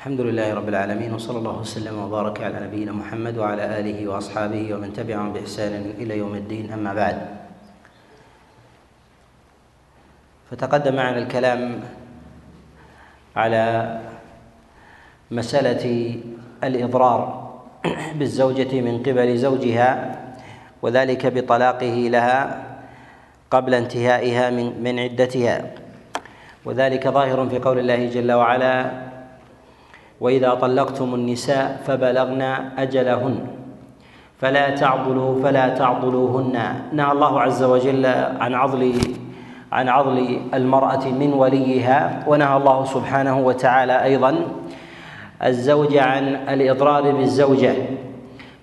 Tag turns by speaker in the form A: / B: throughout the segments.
A: الحمد لله رب العالمين وصلى الله وسلم وبارك على نبينا محمد وعلى آله وأصحابه ومن تبعهم بإحسان إلى يوم الدين أما بعد. فتقدم معنا الكلام على مسألة الإضرار بالزوجة من قبل زوجها وذلك بطلاقه لها قبل انتهائها من من عدتها. وذلك ظاهر في قول الله جل وعلا وإذا طلقتم النساء فبلغن أجلهن. فلا تعضلوا فلا تعضلوهن. نهى الله عز وجل عن عضل عن عضل المرأة من وليها ونهى الله سبحانه وتعالى أيضا الزوج عن الإضرار بالزوجة.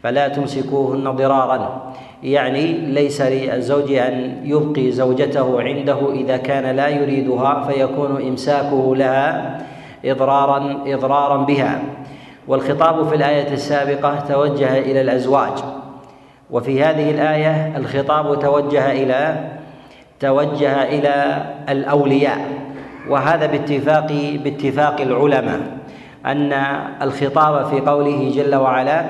A: فلا تمسكوهن ضرارا. يعني ليس للزوج أن يبقي زوجته عنده إذا كان لا يريدها فيكون إمساكه لها إضرارا إضرارا بها. والخطاب في الآية السابقة توجه إلى الأزواج. وفي هذه الآية الخطاب توجه إلى توجه إلى الأولياء. وهذا باتفاق باتفاق العلماء. أن الخطاب في قوله جل وعلا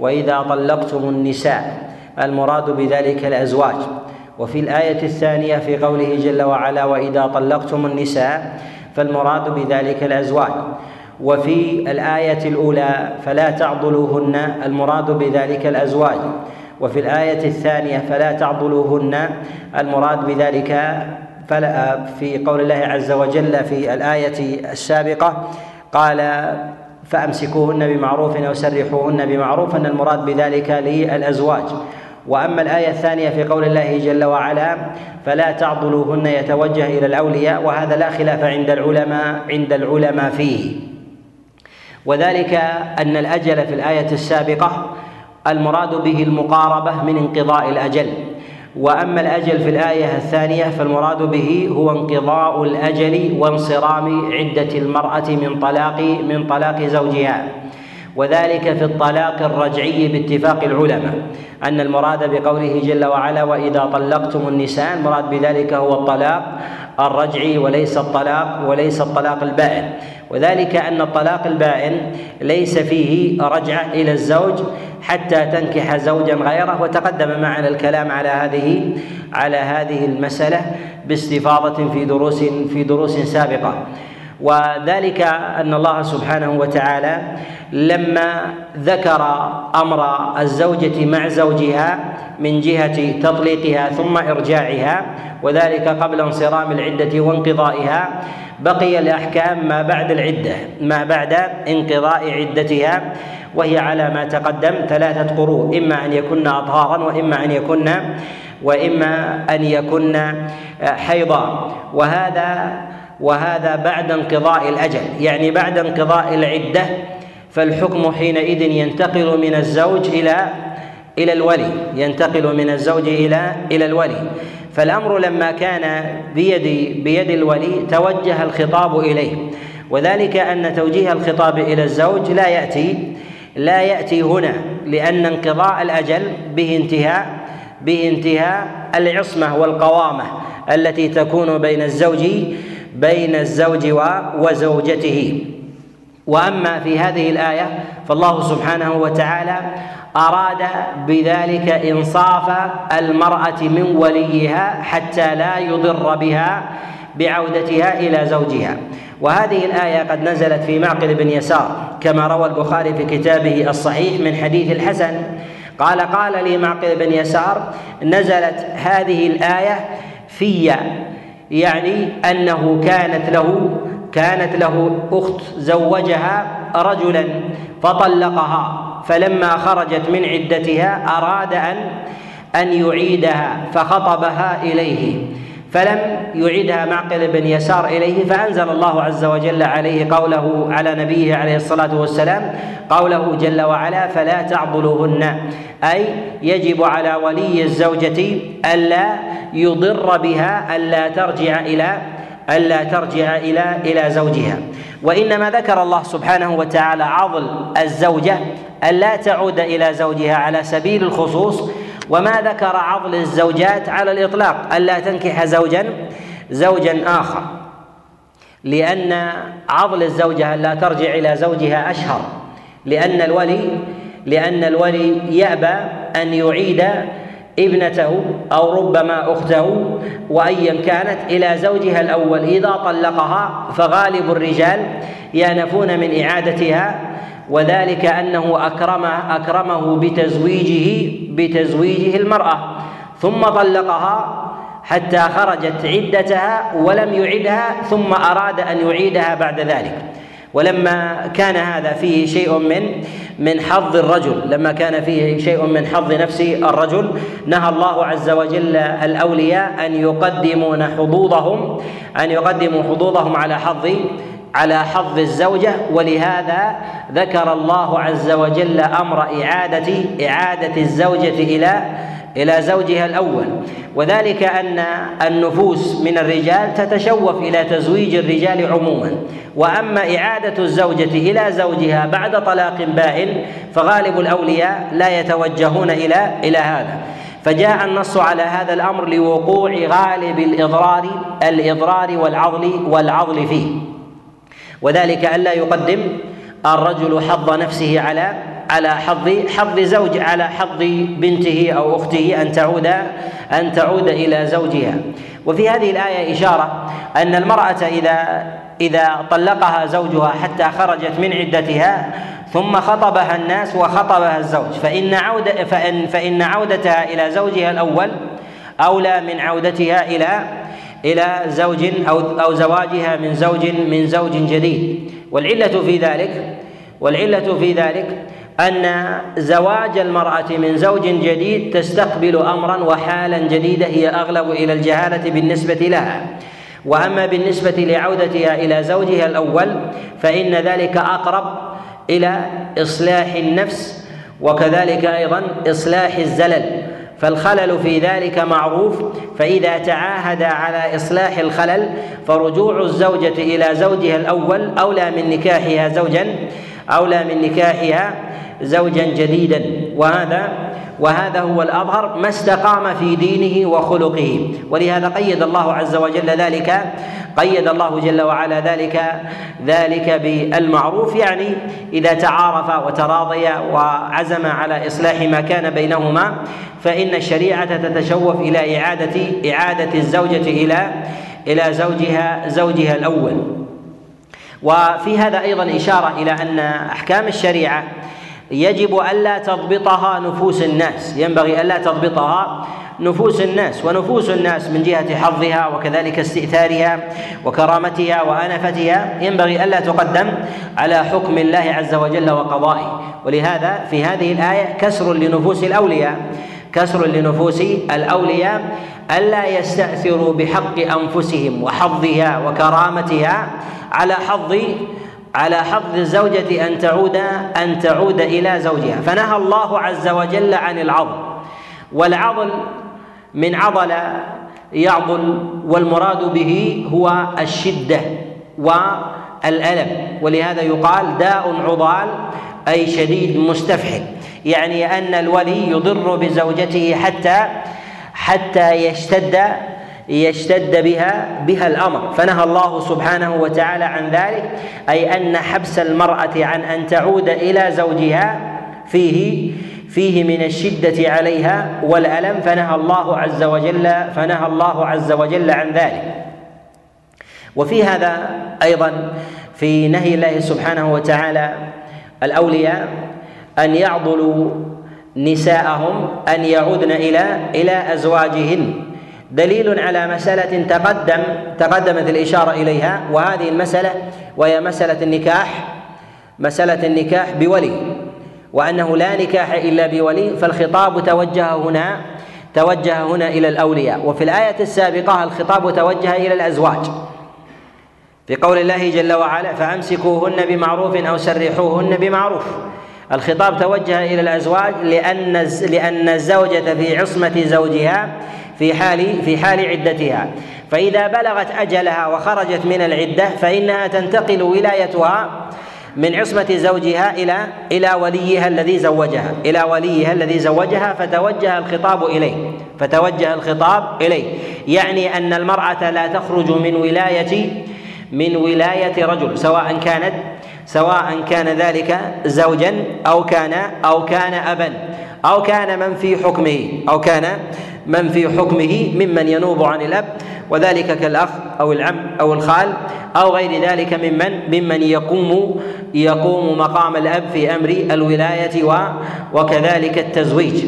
A: وإذا طلقتم النساء المراد بذلك الأزواج. وفي الآية الثانية في قوله جل وعلا وإذا طلقتم النساء فالمراد بذلك الأزواج. وفي الآية الأولى فلا تعضلوهن المراد بذلك الأزواج. وفي الآية الثانية فلا تعضلوهن المراد بذلك فلا في قول الله عز وجل في الآية السابقة قال فأمسكوهن بمعروف أو سرحوهن بمعروف ان المراد بذلك للأزواج. وأما الآية الثانية في قول الله جل وعلا فلا تعضلوهن يتوجه إلى الأولياء وهذا لا خلاف عند العلماء عند العلماء فيه. وذلك أن الأجل في الآية السابقة المراد به المقاربة من انقضاء الأجل. وأما الأجل في الآية الثانية فالمراد به هو انقضاء الأجل وانصرام عدة المرأة من طلاق من طلاق زوجها. وذلك في الطلاق الرجعي باتفاق العلماء أن المراد بقوله جل وعلا وإذا طلقتم النساء المراد بذلك هو الطلاق الرجعي وليس الطلاق وليس الطلاق البائن. وذلك أن الطلاق البائن ليس فيه رجعة إلى الزوج حتى تنكح زوجا غيره. وتقدم معنا الكلام على هذه على هذه المسألة باستفاضة في دروس في دروس سابقة. وذلك أن الله سبحانه وتعالى لما ذكر أمر الزوجة مع زوجها من جهة تطليقها ثم إرجاعها وذلك قبل انصرام العدة وانقضائها بقي الأحكام ما بعد العدة ما بعد انقضاء عدتها وهي على ما تقدم ثلاثة قروء إما أن يكن أطهارا وإما أن يكن وإما أن يكن حيضا وهذا وهذا بعد انقضاء الأجل. يعني بعد انقضاء العدة فالحكم حينئذ ينتقل من الزوج إلى إلى الولي. ينتقل من الزوج إلى إلى الولي. فالأمر لما كان بيد بيد الولي توجه الخطاب إليه. وذلك أن توجيه الخطاب إلى الزوج لا يأتي لا يأتي هنا لأن انقضاء الأجل به انتهاء به انتهاء العصمة والقوامة التي تكون بين الزوج بين الزوج وزوجته. وأما في هذه الآية فالله سبحانه وتعالى أراد بذلك إنصاف المرأة من وليها حتى لا يضر بها بعودتها إلى زوجها. وهذه الآية قد نزلت في معقل بن يسار كما روى البخاري في كتابه الصحيح من حديث الحسن. قال قال لي معقل بن يسار نزلت هذه الآية في يعني أنه كانت له كانت له أخت زوجها رجلا فطلقها فلما خرجت من عدتها أراد أن أن يعيدها فخطبها إليه. فلم يعيدها معقل بن يسار إليه فأنزل الله عز وجل عليه قوله على نبيه عليه الصلاة والسلام قوله جل وعلا فلا تعضلوهن أي يجب على ولي الزوجة ألا يضر بها ألا ترجع إلى ألا ترجع إلى إلى زوجها. وإنما ذكر الله سبحانه وتعالى عضل الزوجة الا تعود إلى زوجها على سبيل الخصوص وما ذكر عضل الزوجات على الإطلاق الا تنكح زوجا زوجا آخر. لأن عضل الزوجة لا ترجع إلى زوجها أشهر. لأن الولي لأن الولي يأبى أن يعيد ابنته أو ربما أخته وأيا كانت إلى زوجها الأول. إذا طلقها فغالب الرجال يأنفون من إعادتها وذلك أنه أكرمه أكرمه بتزويجه بتزويجه المرأة. ثم طلقها حتى خرجت عدتها ولم يعدها ثم أراد أن يعيدها بعد ذلك. ولما كان هذا فيه شيء من من حظ الرجل لما كان فيه شيء من حظ نفس الرجل نهى الله عز وجل الأولياء أن يقدمون حظوظهم أن يقدموا حظوظهم على حظ على حظ الزوجة ولهذا ذكر الله عز وجل أمر إعادة إعادة الزوجة إلى إلى زوجها الأول. وذلك أن النفوس من الرجال تتشوف إلى تزويج الرجال عموما. وأما إعادة الزوجة إلى زوجها بعد طلاق بائن فغالب الأولياء لا يتوجهون إلى إلى هذا. فجاء النص على هذا الأمر لوقوع غالب الإضرار الإضرار والعضل والعضل فيه. وذلك الا يقدم الرجل حظ نفسه على على حظ حظ زوج على حظ بنته أو أخته أن تعود أن تعود إلى زوجها. وفي هذه الآية إشارة أن المرأة إذا إذا طلقها زوجها حتى خرجت من عدتها ثم خطبها الناس وخطبها الزوج فإن عودة فإن فإن عودتها إلى زوجها الأول أولى من عودتها إلى إلى زوج أو أو زواجها من زوج من زوج جديد. والعلة في ذلك والعلة في ذلك أن زواج المرأة من زوج جديد تستقبل أمرا وحالا جديدة هي أغلب إلى الجهالة بالنسبة لها. وأما بالنسبة لعودتها إلى زوجها الأول فإن ذلك أقرب إلى إصلاح النفس وكذلك أيضا إصلاح الزلل. فالخلل في ذلك معروف فإذا تعاهد على إصلاح الخلل فرجوع الزوجة إلى زوجها الأول أولى من نكاحها زوجا أولى من نكاحها زوجا جديدا. وهذا وهذا هو الأظهر ما استقام في دينه وخلقه. ولهذا قيد الله عز وجل ذلك قيد الله جل وعلا ذلك ذلك بالمعروف. يعني إذا تعارف وتراضيا وعزم على إصلاح ما كان بينهما فإن الشريعة تتشوف إلى إعادة إعادة الزوجة إلى إلى زوجها زوجها الأول. وفي هذا أيضا إشارة إلى أن أحكام الشريعة يجب ألا تضبطها نفوس الناس. ينبغي ألا تضبطها نفوس الناس ونفوس الناس من جهة حظها وكذلك استئثارها وكرامتها وأنفتها. ينبغي ألا تقدم على حكم الله عز وجل وقضائه. ولهذا في هذه الآية كسر لنفوس الأولياء كسر لنفوس الأولياء ألا يستأثروا بحق أنفسهم وحظها وكرامتها على حظ على حظ الزوجة أن تعود أن تعود إلى زوجها. فنهى الله عز وجل عن العضل. والعضل من عضل يعضل والمراد به هو الشدة والألم. ولهذا يقال داء عضال أي شديد مستفحل. يعني أن الولي يضر بزوجته حتى حتى يشتد يشتد بها بها الأمر. فنهى الله سبحانه وتعالى عن ذلك أي أن حبس المرأة عن أن تعود إلى زوجها فيه فيه من الشدة عليها والألم. فنهى الله عز وجل فنهى الله عز وجل عن ذلك. وفي هذا أيضا في نهي الله سبحانه وتعالى الأولياء أن يعضلوا نساءهم أن يعودن إلى إلى أزواجهن. دليل على مسألة تقدم تقدمت الإشارة إليها وهذه المسألة وهي مسألة النكاح مسألة النكاح بولي وأنه لا نكاح إلا بولي فالخطاب توجه هنا توجه هنا إلى الأولياء وفي الآية السابقة الخطاب توجه إلى الأزواج. في قول الله جل وعلا فأمسكوهن بمعروف أو سرحوهن بمعروف. الخطاب توجه إلى الأزواج لأن لأن الزوجة في عصمة زوجها في حال في حال عدتها. فإذا بلغت أجلها وخرجت من العدة فإنها تنتقل ولايتها من عصمة زوجها إلى إلى وليها الذي زوجها إلى وليها الذي زوجها فتوجه الخطاب إليه فتوجه الخطاب إليه. يعني أن المرأة لا تخرج من ولاية من ولاية رجل سواء كانت سواء كان ذلك زوجا أو كان أو كان أبا أو كان من في حكمه أو كان من في حكمه ممن ينوب عن الأب وذلك كالأخ أو العم أو الخال أو غير ذلك ممن ممن يقوم يقوم مقام الأب في أمر الولاية وكذلك التزويج.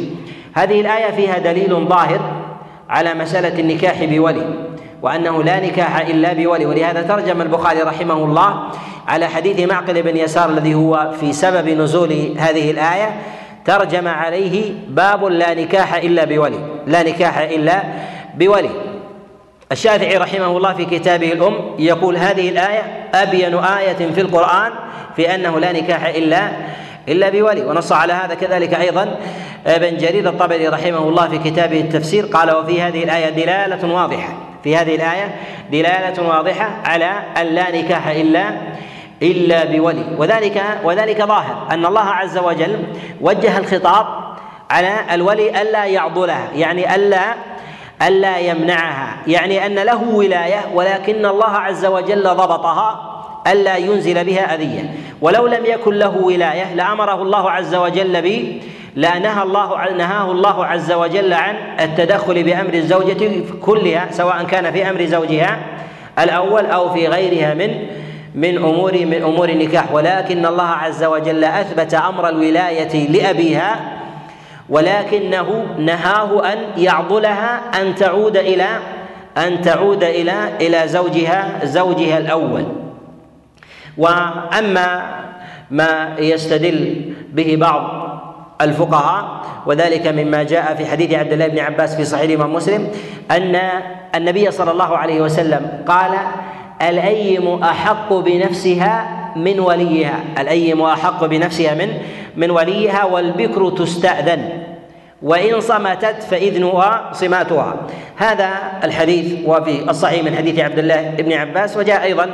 A: هذه الآية فيها دليل ظاهر على مسألة النكاح بولي. وأنه لا نكاح إلا بولي. ولهذا ترجم البخاري رحمه الله على حديث معقل بن يسار الذي هو في سبب نزول هذه الآية. ترجم عليه باب لا نكاح إلا بولي. لا نكاح إلا بولي. الشافعي رحمه الله في كتابه الأم يقول هذه الآية أبين آية في القرآن في أنه لا نكاح إلا إلا بولي. ونص على هذا كذلك أيضا ابن جرير الطبري رحمه الله في كتابه التفسير. قال وفي هذه الآية دلالة واضحة. في هذه الآية دلالة واضحة على أن لا نكاح إلا إلا بولي. وذلك وذلك ظاهر أن الله عز وجل وجه الخطاب على الولي ألا يعضلها يعني ألا ألا يمنعها يعني أن له ولاية ولكن الله عز وجل ضبطها ألا ينزل بها أذية. ولو لم يكن له ولاية لأمره الله عز وجل لا نهى الله نهاه الله عز وجل عن التدخل بأمر الزوجة كلها سواء كان في أمر زوجها الأول أو في غيرها من من امور من أمور النكاح. ولكن الله عز وجل أثبت أمر الولاية لأبيها ولكنه نهاه أن يعضلها أن تعود إلى أن تعود إلى إلى زوجها زوجها الأول. وأما ما يستدل به بعض الفقهاء. وذلك مما جاء في حديث عبد الله بن عباس في صحيح الإمام مسلم أن النبي صلى الله عليه وسلم قال الأيم أحق بنفسها من وليها. الأيم أحق بنفسها من من وليها والبكر تستأذن. وإن صمتت فإذنها صماتها. هذا الحديث وفي الصحيح من حديث عبد الله بن عباس وجاء أيضا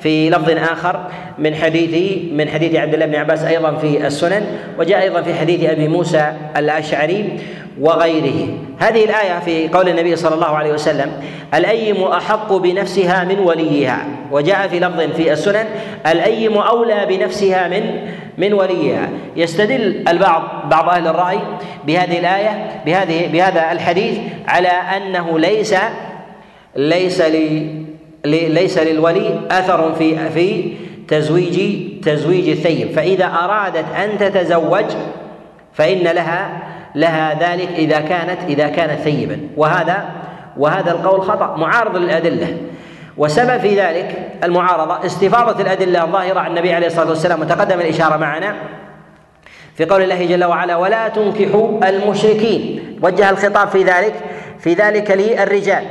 A: في لفظ آخر من حديث من حديث عبد الله بن عباس أيضا في السنن وجاء أيضا في حديث أبي موسى الأشعري وغيره. هذه الآية في قول النبي صلى الله عليه وسلم الأيم أحق بنفسها من وليها. وجاء في لفظ في السنن الأيم أولى بنفسها من من وليها. يستدل البعض بعض أهل الرأي بهذه الآية بهذه بهذا الحديث على أنه ليس ليس لي ليس للولي أثر في في تزويج تزويج الثيب. فإذا أرادت أن تتزوج فإن لها لها ذلك إذا كانت إذا كانت ثيبا. وهذا وهذا القول خطأ معارض للأدلة. وسبب في ذلك المعارضة استفاضة الأدلة الظاهرة عن النبي عليه الصلاة والسلام وتقدم الإشارة معنا في قول الله جل وعلا ولا تنكحوا المشركين. وجه الخطاب في ذلك في ذلك للرجال.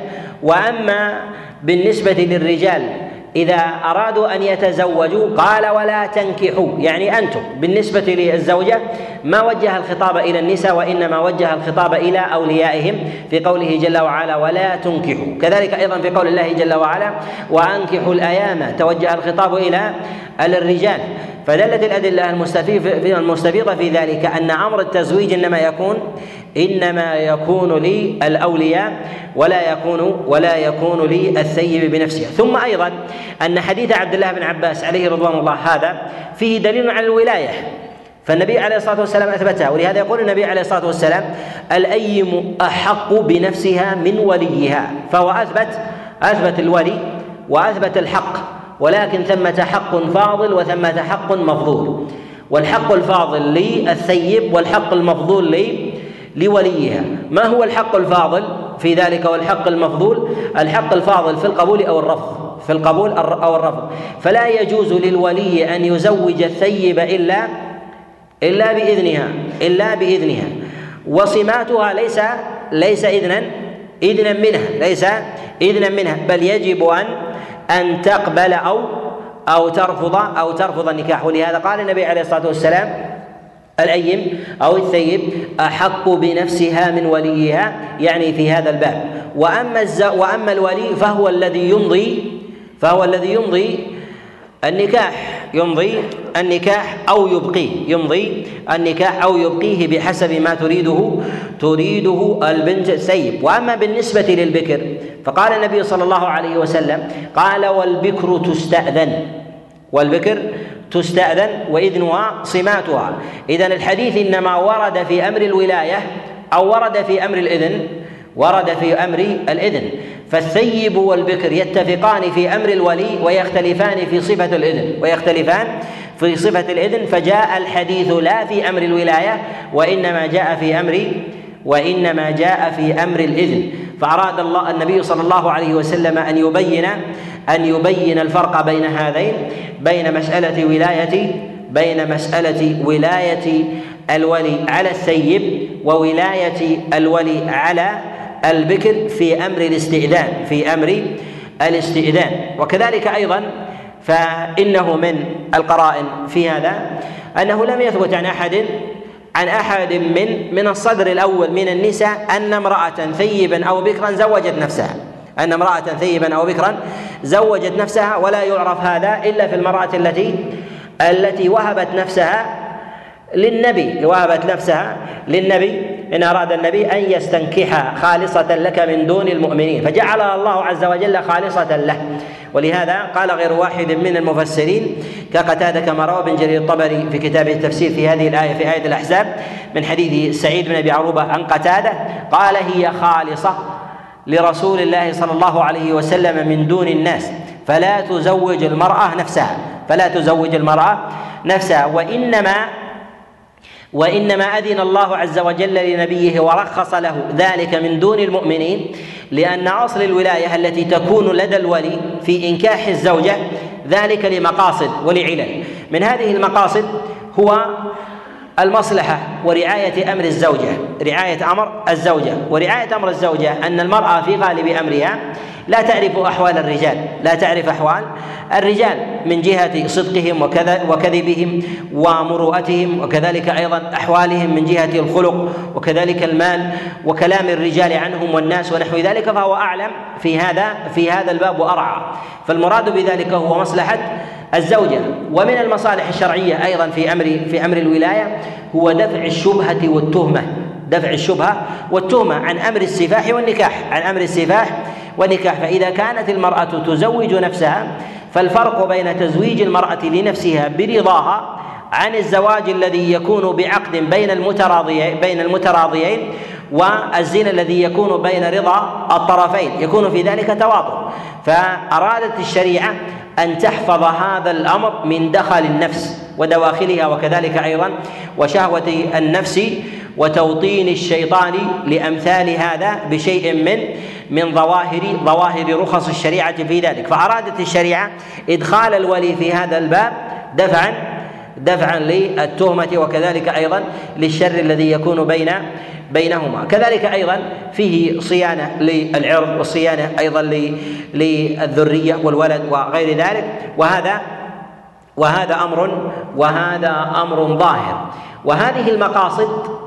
A: وأما بالنسبة للرجال إذا أرادوا أن يتزوجوا قال ولا تنكحوا. يعني أنتم بالنسبة للزوجة ما وجه الخطاب إلى النساء وإنما وجه الخطاب إلى أوليائهم في قوله جل وعلا ولا تنكحوا. كذلك أيضا في قول الله جل وعلا وأنكحوا الأيام. توجه الخطاب إلى الرجال. فدلت الأدلة المستفيضة في ذلك أن أمر التزويج إنما يكون إنما يكون للاولياء ولا يكون ولا يكون للثيب بنفسه ثم أيضا أن حديث عبد الله بن عباس عليه رضوان الله هذا فيه دليل على الولاية. فالنبي عليه الصلاة والسلام اثبتها ولهذا يقول النبي عليه الصلاة والسلام الأيم أحق بنفسها من وليها. فهو اثبت أثبت الولي وأثبت الحق. ولكن ثمة حق فاضل وثمة حق مفضول. والحق الفاضل للثيب والحق المفضول لي لوليها. ما هو الحق الفاضل في ذلك والحق المفضول؟ الحق الفاضل في القبول أو الرفض. في القبول أو الرفض. فلا يجوز للولي أن يزوج الثيب إلا إلا بإذنها. إلا بإذنها. وصماتها ليس ليس اذنا اذنا منها. ليس اذنا منها. بل يجب أن أن تقبل أو أو ترفض أو ترفض النكاح ولهذا قال النبي عليه الصلاة والسلام الأيم أو الثيب أحق بنفسها من وليها يعني في هذا الباب وأما. وأما الولي فهو الذي يمضي فهو الذي يمضي النكاح يمضي النكاح أو يبقيه يمضي النكاح أو يبقيه بحسب ما تريده تريده البنت السيب وأما بالنسبة للبكر فقال النبي صلى الله عليه وسلم قال والبكر تستأذن. والبكر تستأذن وإذنها صماتها. إذا الحديث إنما ورد في أمر الولاية أو ورد في أمر الإذن ورد في أمر الإذن. فالثيب والبكر يتفقان في أمر الولي ويختلفان في صفة الإذن. ويختلفان في صفة الإذن فجاء الحديث لا في أمر الولاية وإنما جاء في أمر وإنما جاء في أمر الإذن. فأراد الله النبي صلى الله عليه وسلم أن يبين أن يبين الفرق بين هذين بين مسألة ولاية بين مسألة ولاية الولي على الثيب وولاية الولي على البكر في أمر الاستئذان في أمر الاستئذان. وكذلك أيضا فإنه من القرائن في هذا أنه لم يثبت عن أحد عن أحد من من الصدر الأول من النساء أن امرأة ثيبا أو بكرا زوجت نفسها. أن امرأة ثيبا أو بكرا زوجت نفسها ولا يعرف هذا إلا في المرأة التي التي وهبت نفسها للنبي وهبت نفسها للنبي إن أراد النبي أن يستنكحها خالصة لك من دون المؤمنين فجعلها الله عز وجل خالصة له. ولهذا قال غير واحد من المفسرين كقتادة كما روى ابن جرير الطبري في كتابه التفسير في هذه الآية في آية الأحزاب من حديث سعيد بن أبي عروبة عن قتادة قال هي خالصة لرسول الله صلى الله عليه وسلم من دون الناس فلا تزوج المرأة نفسها فلا تزوج المرأة نفسها وإنما وإنما أذن الله عز وجل لنبيه ورخص له ذلك من دون المؤمنين لأن أصل الولاية التي تكون لدى الولي في إنكاح الزوجة ذلك لمقاصد ولعلل. من هذه المقاصد هو المصلحة ورعاية أمر الزوجة رعاية أمر الزوجة. ورعاية أمر الزوجة أن المرأة في غالب أمرها لا تعرف أحوال الرجال لا تعرف أحوال الرجال من جهة صدقهم وكذبهم ومروءتهم وكذلك أيضا أحوالهم من جهة الخلق وكذلك المال وكلام الرجال عنهم والناس ونحو ذلك فهو أعلم في هذا في هذا الباب وأرعى. فالمراد بذلك هو مصلحة الزوجة. ومن المصالح الشرعية أيضا في أمر في أمر الولاية هو دفع الشبهة والتهمة. دفع الشبهة والتهمة عن أمر السفاح والنكاح. عن أمر السفاح والنكاح فإذا كانت المرأة تزوج نفسها فالفرق بين تزويج المرأة لنفسها برضاها عن الزواج الذي يكون بعقد بين المتراضيين بين المتراضيين والزنا الذي يكون بين رضا الطرفين. يكون في ذلك تواطؤ فأرادت الشريعة أن تحفظ هذا الأمر من دخل النفس ودواخلها وكذلك أيضا وشهوة النفس وتوطين الشيطان لأمثال هذا بشيء من من ظواهر ظواهر رخص الشريعة في ذلك. فأرادت الشريعة إدخال الولي في هذا الباب دفعا دفعا للتهمة وكذلك أيضا للشر الذي يكون بين بينهما. كذلك أيضا فيه صيانة للعرض والصيانة أيضا للذرية والولد وغير ذلك. وهذا وهذا أمر وهذا أمر ظاهر. وهذه المقاصد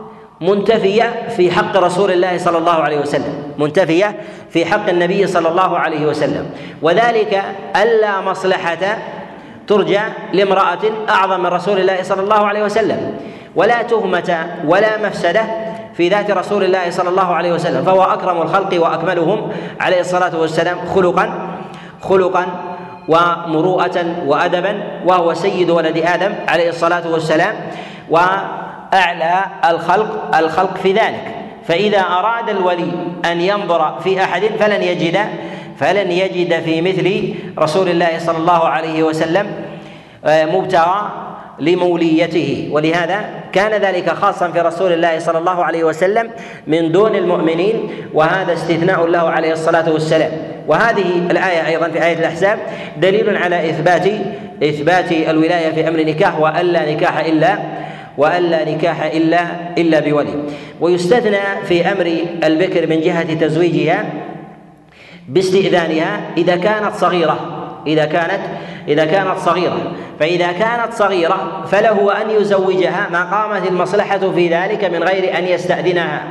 A: منتفية في حق رسول الله صلى الله عليه وسلم. منتفية في حق النبي صلى الله عليه وسلم. وذلك ألا مصلحة ترجى لامرأة أعظم من رسول الله صلى الله عليه وسلم. ولا تهمة ولا مفسدة في ذات رسول الله صلى الله عليه وسلم. فهو أكرم الخلق وأكملهم عليه الصلاة والسلام خلقا خلقا ومروءة وأدبا وهو سيد ولد آدم عليه الصلاة والسلام. و أعلى الخلق الخلق في ذلك. فإذا أراد الولي أن ينظر في أحد فلن يجد فلن يجد في مثل رسول الله صلى الله عليه وسلم آه، مبتغى لموليته. ولهذا كان ذلك خاصا في رسول الله صلى الله عليه وسلم من دون المؤمنين وهذا استثناء له عليه الصلاة والسلام. وهذه الآية أيضا في آية الأحزاب دليل على إثبات إثبات الولاية في أمر نكاح والا نكاح إلا وألا نكاح الا إلا بولي. ويستثنى في أمر البكر من جهة تزويجها باستئذانها إذا كانت صغيرة. إذا كانت إذا كانت صغيرة. فإذا كانت صغيرة فله أن يزوجها ما قامت المصلحة في ذلك من غير أن يستأذنها.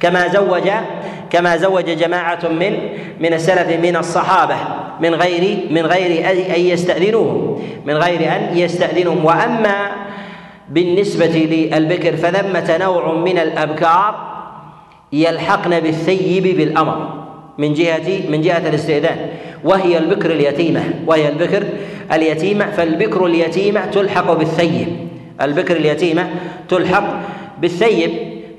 A: كما زوج كما زوج جماعة من من السلف من الصحابة من غير من غير أن يستأذنوهم. من غير أن يستأذنهم. وأما بالنسبة للبكر فثمة نوع من الأبكار يلحقن بالثيب بالأمر من جهة من جهة الاستئذان وهي البكر اليتيمة وهي البكر اليتيمة فالبكر اليتيمة تلحق بالثيب البكر اليتيمة تلحق بالثيب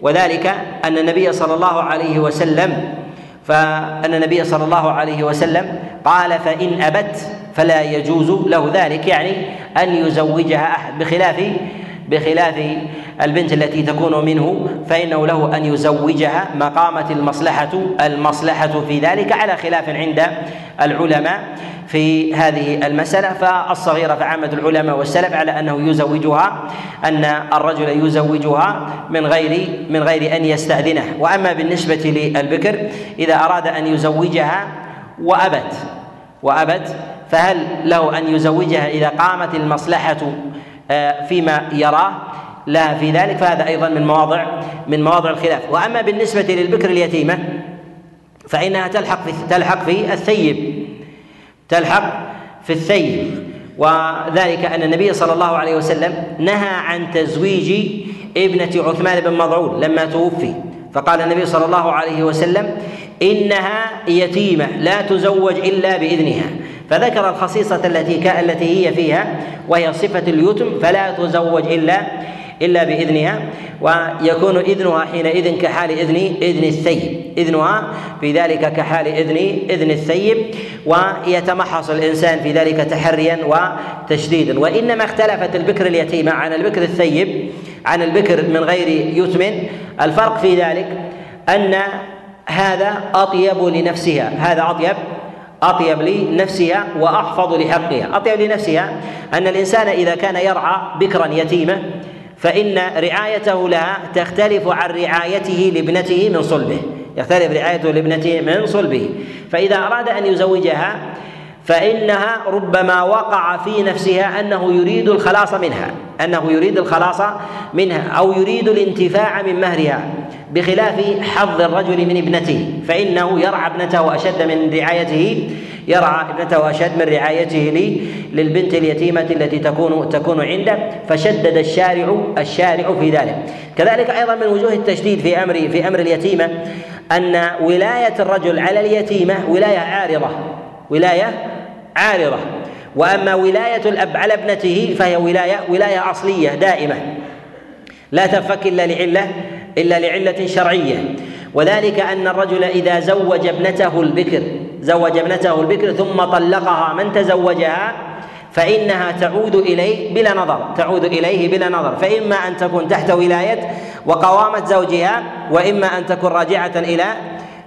A: وذلك أن النبي صلى الله عليه وسلم فأن النبي صلى الله عليه وسلم قال فإن أبت فلا يجوز له ذلك. يعني أن يزوجها أحد بخلاف بخلاف البنت التي تكون منه فإنه له أن يزوجها ما قامت المصلحة المصلحة في ذلك على خلاف عند العلماء في هذه المسألة. فالصغيرة فعامة العلماء والسلف على أنه يزوجها أن الرجل يزوجها من غير من غير أن يستأذنه. وأما بالنسبة للبكر إذا أراد أن يزوجها وأبت وأبت فهل له أن يزوجها إذا قامت المصلحة فيما يراه. لها في ذلك فهذا أيضا من مواضع من مواضع الخلاف. وأما بالنسبة للبكر اليتيمة فإنها تلحق في تلحق في الثيب. تلحق في الثيب. وذلك أن النبي صلى الله عليه وسلم نهى عن تزويج ابنة عثمان بن مضعون لما توفي. فقال النبي صلى الله عليه وسلم إنها يتيمة لا تزوج إلا بإذنها. فذكر الخصيصة التي التي هي فيها وهي صفة اليتم فلا تزوج إلا إلا بإذنها ويكون إذنها حينئذ كحال إذن إذن الثيب إذنها في ذلك كحال إذن إذن الثيب ويتمحص الإنسان في ذلك تحريا وتشديدا. وإنما اختلفت البكر اليتيمة عن البكر الثيب عن البكر من غير يتم. الفرق في ذلك أن هذا أطيب لنفسها. هذا أطيب أطيب لنفسها وأحفظ لحقها أطيب لنفسها أن الإنسان إذا كان يرعى بكرا يتيمة فإن رعايته لها تختلف عن رعايته لابنته من صلبه. يختلف رعايته لابنته من صلبه. فإذا أراد أن يزوجها فإنها ربما وقع في نفسها أنه يريد الخلاص منها أنه يريد الخلاص منها أو يريد الانتفاع من مهرها بخلاف حظ الرجل من ابنته. فإنه يرعى ابنته أشد من رعايته يرعى ابنته أشد من رعايته للبنت اليتيمة التي تكون تكون عنده فشدد الشارع الشارع في ذلك. كذلك أيضا من وجوه التشديد في أمر في أمر اليتيمة أن ولاية الرجل على اليتيمة ولاية عارضة ولاية عارضة. وأما ولاية الأب على ابنته فهي ولاية ولاية أصلية دائمة. لا تنفك إلا لعلة إلا لعلة شرعية. وذلك أن الرجل إذا زوج ابنته البكر زوج ابنته البكر ثم طلقها من تزوجها فإنها تعود إليه بلا نظر تعود إليه بلا نظر. فإما أن تكون تحت ولاية وقوامة زوجها وإما أن تكون راجعة إلى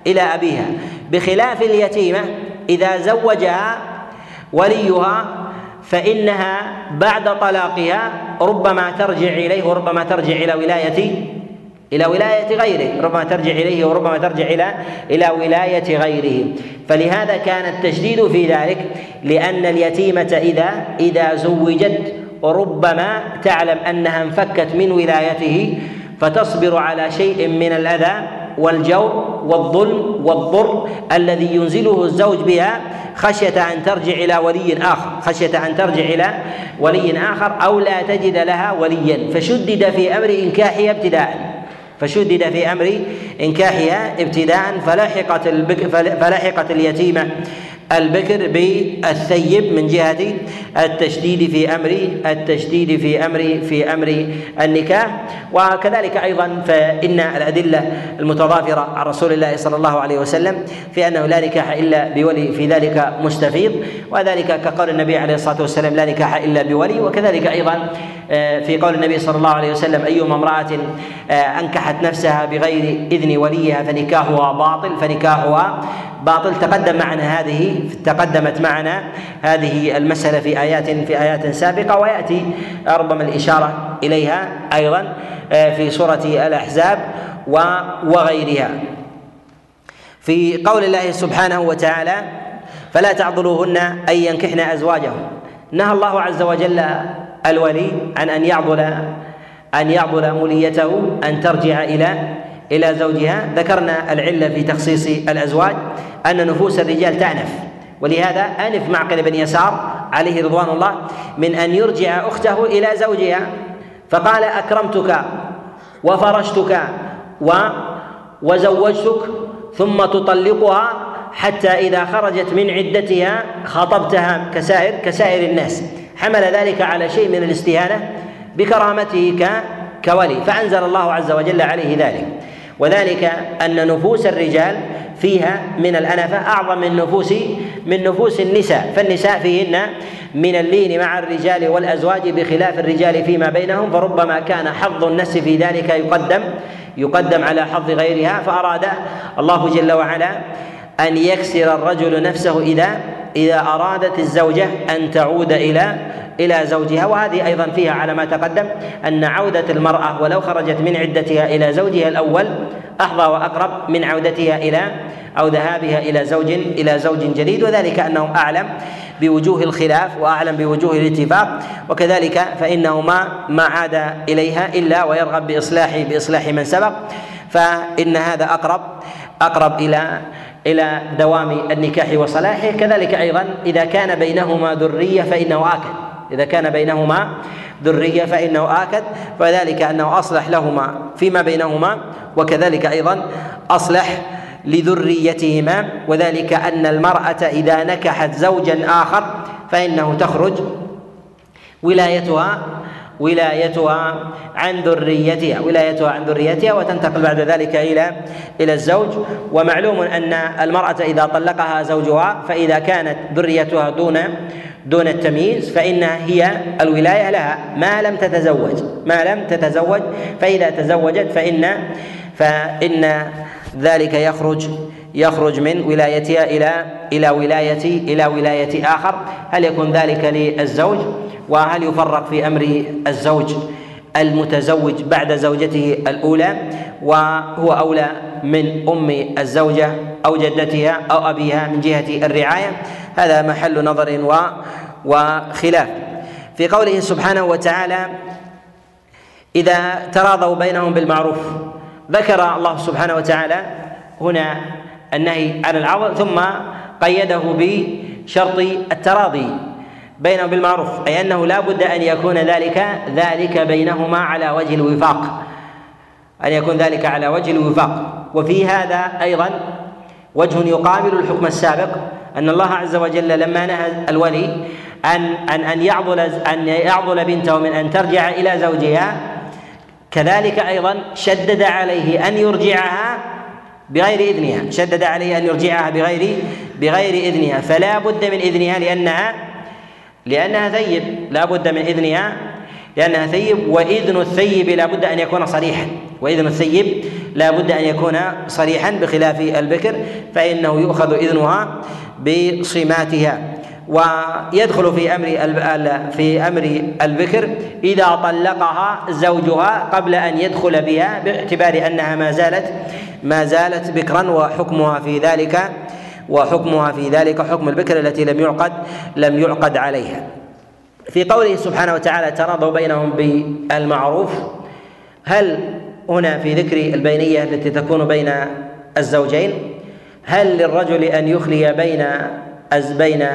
A: إلى أبيها. بخلاف اليتيمة إذا زوجها وليها فإنها بعد طلاقها ربما ترجع إليه وربما ترجع إلى ولاية إلى ولاية غيره ربما ترجع إليه وربما ترجع إلى إلى ولاية غيره. فلهذا كان التشديد في ذلك لأن اليتيمة إذا إذا زوجت ربما تعلم أنها انفكت من ولايته فتصبر على شيء من الأذى والجور والظلم والضر الذي ينزله الزوج بها خشية أن ترجع إلى ولي آخر خشية أن ترجع إلى ولي آخر أو لا تجد لها وليا. فشدد في أمر إنكاحها ابتداء. فشدد في أمر إنكاحها ابتداء. فلحقت فلحقت اليتيمة البكر بالثيب من جهة التشديد في أمر التشديد في أمر في أمر النكاح. وكذلك أيضا فإن الأدلة المتضافرة عن رسول الله صلى الله عليه وسلم في أنه لا نكاح إلا بولي في ذلك مستفيض. وذلك كقول النبي عليه الصلاة والسلام لا نكاح إلا بولي. وكذلك أيضا في قول النبي صلى الله عليه وسلم أيما امرأة آه، أنكحت نفسها بغير إذن وليها فنكاحها باطل فنكاحها باطل. تقدم معنا هذه تقدمت معنا هذه المسألة في آيات في آيات سابقة ويأتي ربما الإشارة إليها أيضا آه، في سورة الأحزاب وغيرها. في قول الله سبحانه وتعالى فلا تعضلوهن أن ينكحن أزواجهم. نهى الله عز وجل الولي عن أن يعضل أن يعضل موليته أن ترجع إلى إلى زوجها. ذكرنا العلة في تخصيص الأزواج أن نفوس الرجال تعنف. ولهذا أنف معقل بن يسار عليه رضوان الله من أن يرجع أخته إلى زوجها. فقال أكرمتك وفرشتك و وزوجتك ثم تطلقها حتى إذا خرجت من عدتها خطبتها كسائر كسائر الناس. حمل ذلك على شيء من الاستهانة بكرامته كولي فأنزل الله عز وجل عليه ذلك. وذلك أن نفوس الرجال فيها من الأنفة أعظم من نفوس من نفوس النساء فالنساء فيهن من اللين مع الرجال والأزواج بخلاف الرجال فيما بينهم فربما كان حظ النفس في ذلك يقدم يقدم على حظ غيرها فأراد الله جل وعلا أن يكسر الرجل نفسه إذا إذا أرادت الزوجة أن تعود إلى إلى زوجها. وهذه أيضا فيها على ما تقدم أن عودة المرأة ولو خرجت من عدتها إلى زوجها الأول أحظى وأقرب من عودتها إلى أو ذهابها إلى زوج إلى زوج جديد. وذلك أنهم أعلم بوجوه الخلاف وأعلم بوجوه الاتفاق. وكذلك فانه ما ما عاد إليها إلا ويرغب بإصلاح بإصلاح من سبق. فإن هذا أقرب أقرب إلى إلى دوام النكاح وصلاحه. كذلك أيضا إذا كان بينهما ذرية فإنه آكد. إذا كان بينهما ذرية فإنه آكد. فذلك أنه أصلح لهما فيما بينهما وكذلك أيضا أصلح لذريتهما. وذلك أن المرأة إذا نكحت زوجا آخر فإنه تخرج ولايتها ولايتها عن ذريتها ولايتها عن ذريتها وتنتقل بعد ذلك إلى إلى الزوج. ومعلوم أن المرأة إذا طلقها زوجها فإذا كانت ذريتها دون دون التمييز فإنها هي الولاية لها. ما لم تتزوج ما لم تتزوج فإذا تزوجت فإن فإن ذلك يخرج يخرج من ولايتها إلى إلى ولاية إلى ولاية آخر. هل يكون ذلك للزوج؟ وهل يفرق في أمر الزوج المتزوج بعد زوجته الأولى؟ وهو أولى من أم الزوجة أو جدتها أو أبيها من جهة الرعاية؟ هذا محل نظر و وخلاف. في قوله سبحانه وتعالى إذا تراضوا بينهم بالمعروف ذكر الله سبحانه وتعالى هنا النهي عن العضل ثم قيده بشرط التراضي. بينهم بالمعروف أي أنه لا بد أن يكون ذلك ذلك بينهما على وجه الوفاق. أن يكون ذلك على وجه الوفاق. وفي هذا أيضا وجه يقابل الحكم السابق أن الله عز وجل لما نهى الولي أن أن أن يعضل أن يعضل بنته من أن ترجع إلى زوجها كذلك أيضا شدد عليه أن يرجعها بغير إذنها شدد عليه أن يرجعها بغير بغير إذنها. فلا بد من إذنها لأنها لأنها ثيب لا بد من إذنها. لأنها ثيب وإذن الثيب لا بد أن يكون صريحا. وإذن الثيب لا بد أن يكون صريحا بخلاف البكر فإنه يؤخذ إذنها بصماتها. ويدخل في أمر في أمر البكر إذا طلقها زوجها قبل أن يدخل بها باعتبار أنها ما زالت ما زالت بكرا وحكمها في ذلك وحكمها في ذلك حكم البكر التي لم يعقد لم يعقد عليها. في قوله سبحانه وتعالى تراضوا بينهم بالمعروف. هل هنا في ذكر البينية التي تكون بين الزوجين؟ هل للرجل أن يخلي بين بين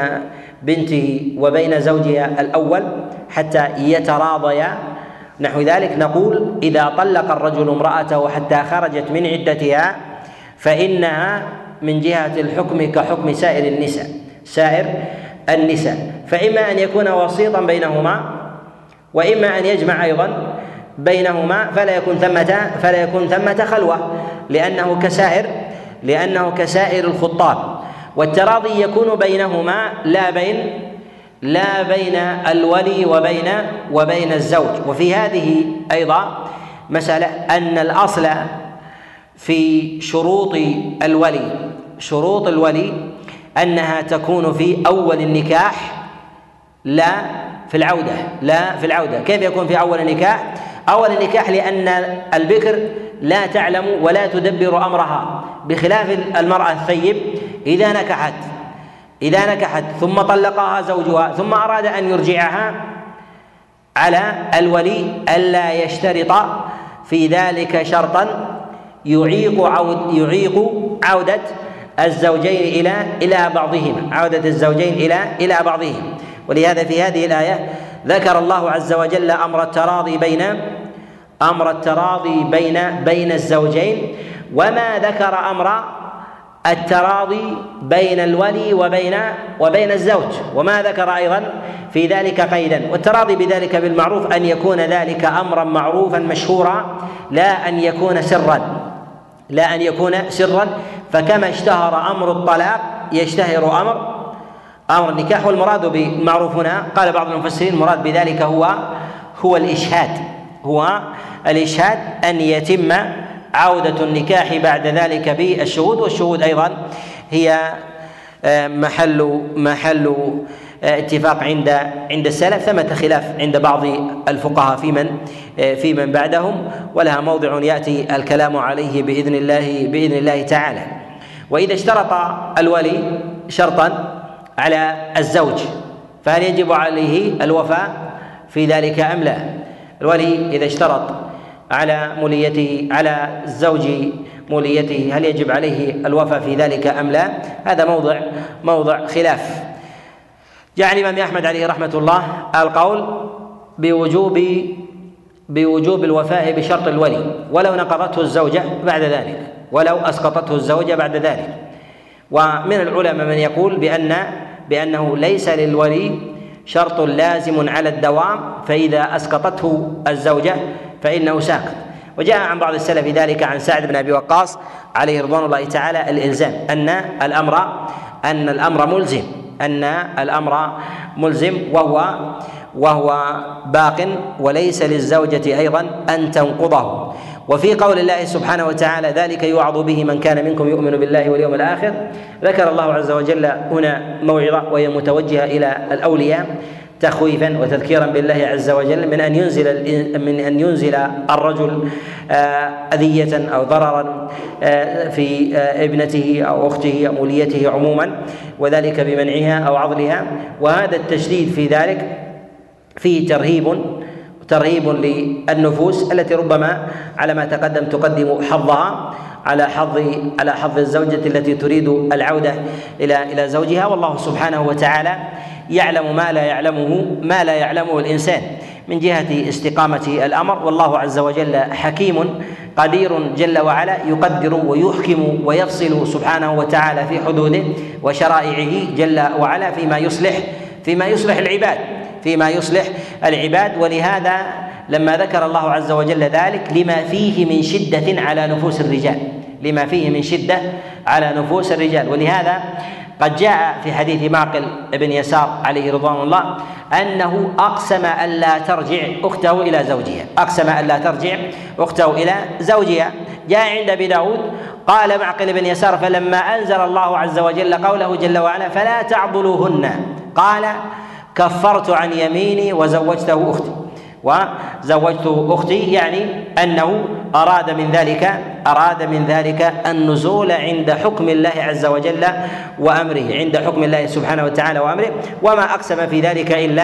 A: بنته وبين زوجها الأول حتى يتراضيا؟ نحو ذلك نقول إذا طلق الرجل امرأته حتى خرجت من عدتها فإنها من جهة الحكم كحكم سائر النساء سائر النساء. فإما أن يكون وسيطا بينهما وإما أن يجمع أيضا بينهما فلا يكون ثمة فلا يكون ثمة خلوة لأنه كسائر لأنه كسائر الخطاب. والتراضي يكون بينهما لا بين لا بين الولي وبين وبين الزوج. وفي هذه أيضا مسألة أن الأصل في شروط الولي شروط الولي أنها تكون في أول النكاح لا في العودة لا في العودة. كيف يكون في أول النكاح؟ أول النكاح لأن البكر لا تعلم ولا تدبر أمرها بخلاف المرأة الثيب إذا نكحت إذا نكحت ثم طلقها زوجها ثم أراد أن يرجعها على الولي ألا يشترط في ذلك شرطا يعيق عود يعيق عودة الزوجين إلى إلى بعضهما عودة الزوجين إلى إلى بعضهما ولهذا في هذه الآية ذكر الله عز وجل أمر التراضي بين أمر التراضي بين بين الزوجين وما ذكر أمر التراضي بين الولي وبين وبين الزوج وما ذكر أيضا في ذلك قيدا. والتراضي بذلك بالمعروف أن يكون ذلك امرا معروفا مشهورا لا أن يكون سرا لا أن يكون سرا فكما اشتهر أمر الطلاق يشتهر أمر أمر النكاح والمراد بالمعروف هنا. قال بعض المفسرين المراد بذلك هو هو الإشهاد هو الإشهاد أن يتم عودة النكاح بعد ذلك بالشهود والشهود أيضا هي آه، محل محل اتفاق عند عند السلف ثمة خلاف عند بعض الفقهاء في من آه، في من بعدهم ولها موضع يأتي الكلام عليه بإذن الله بإذن الله تعالى. وإذا اشترط الولي شرطا على الزوج فهل يجب عليه الوفاء في ذلك أم لا؟ الولي إذا اشترط على موليته على الزوج موليته هل يجب عليه الوفاء في ذلك أم لا؟ هذا موضع موضع خلاف. جاء الامام أحمد عليه رحمة الله القول بوجوب بوجوب الوفاء بشرط الولي ولو نقضته الزوجة بعد ذلك ولو أسقطته الزوجة بعد ذلك. ومن العلماء من يقول بأن بأنه ليس للولي شرط لازم على الدوام فإذا أسقطته الزوجة فإنه ساقط وجاء عن بعض السلف ذلك عن سعد بن أبي وقاص عليه رضوان الله تعالى الإلزام أن الأمر أن الأمر ملزم. أن الأمر ملزم وهو وهو باق وليس للزوجة أيضا أن تنقضه. وفي قول الله سبحانه وتعالى ذلك يوعظ به من كان منكم يؤمن بالله واليوم الآخر. ذكر الله عز وجل هنا موعظة وهي متوجهة إلى الأولياء. تخويفا وتذكيرا بالله عز وجل من أن ينزل من أن ينزل الرجل آه، أذية أو ضررا آه، في آه، ابنته أو أخته أو موليته عموما وذلك بمنعها أو عضلها. وهذا التشديد في ذلك فيه ترهيب ترهيب للنفوس التي ربما على ما تقدم تقدم حظها على حظ على حظ الزوجة التي تريد العودة إلى إلى زوجها. والله سبحانه وتعالى يعلم ما لا يعلمه ما لا يعلمه الإنسان. من جهة استقامة الأمر والله عز وجل حكيم قدير جل وعلا يقدر ويحكم ويفصل سبحانه وتعالى في حدوده وشرائعه جل وعلا فيما يصلح فيما يصلح العباد فيما يصلح العباد. ولهذا لما ذكر الله عز وجل ذلك لما فيه من شدة على نفوس الرجال لما فيه من شدة على نفوس الرجال. ولهذا قد جاء في حديث معقل بن يسار عليه رضوان الله أنه أقسم الا ترجع أخته إلى زوجها. أقسم الا ترجع أخته إلى زوجها. جاء عند أبي داود قال معقل بن يسار فلما أنزل الله عز وجل قوله جل وعلا فلا تعضلوهن قال كفرت عن يميني وزوجته أختي. وزوجت أختي يعني أنه أراد من ذلك أراد من ذلك النزول عند حكم الله عز وجل وأمره عند حكم الله سبحانه وتعالى وأمره. وما أقسم في ذلك إلا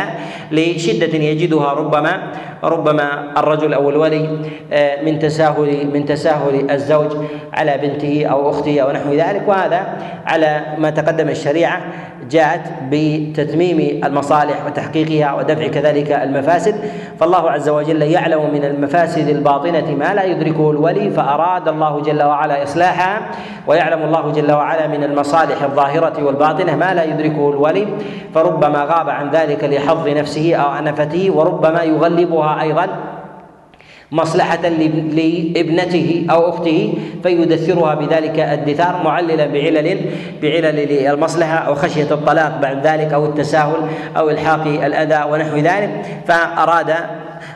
A: لشدة يجدها ربما ربما الرجل أو الولي آه، من تساهل من تساهل الزوج على بنته أو أخته أو نحو ذلك. وهذا على ما تقدم الشريعة جاءت بتتميم المصالح وتحقيقها ودفع كذلك المفاسد. فالله عز وجل يعلم من المفاسد الباطنة ما لا يدركه الولي فأراد الله جل وعلا اصلاحها ويعلم الله جل وعلا من المصالح الظاهرة والباطنة ما لا يدركه الولي فربما غاب عن ذلك لحظ نفسه أو أنفته وربما يغلبها أيضا مصلحة لابنته أو أخته فيدثرها بذلك الدثار معللا بعلل بعلل المصلحة أو خشية الطلاق بعد ذلك أو التساهل أو إلحاق الأذى ونحو ذلك فأراد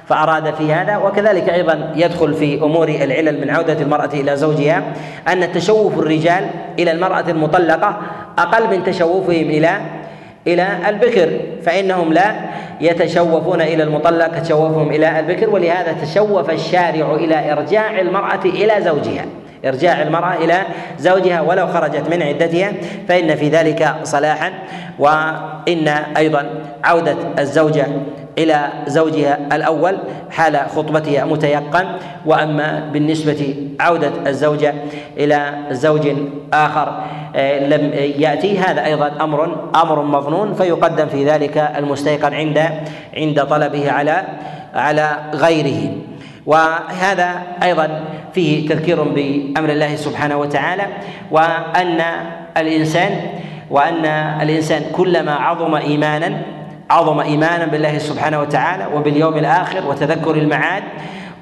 A: فأراد في هذا وكذلك أيضا يدخل في أمور العلل من عودة المرأة إلى زوجها أن تشوف الرجال إلى المرأة المطلقة أقل من تشوفهم إلى إلى البكر فإنهم لا يتشوفون إلى المطلق كتشوفهم إلى البكر ولهذا تشوف الشارع إلى إرجاع المرأة إلى زوجها إرجاع المرأة إلى زوجها ولو خرجت من عدتها فإن في ذلك صلاحا وإن أيضا عودة الزوجة إلى زوجها الأول حال خطبتها متيقن وأما بالنسبة عودة الزوجه إلى زوج آخر آه، لم يأتي. هذا أيضا أمر أمر مظنون فيقدم في ذلك المستيقن عند عند طلبه على على غيره. وهذا أيضا فيه تذكير بأمر الله سبحانه وتعالى وأن الإنسان وأن الإنسان كلما عظم ايمانا عظم إيمانا بالله سبحانه وتعالى وباليوم الآخر وتذكر المعاد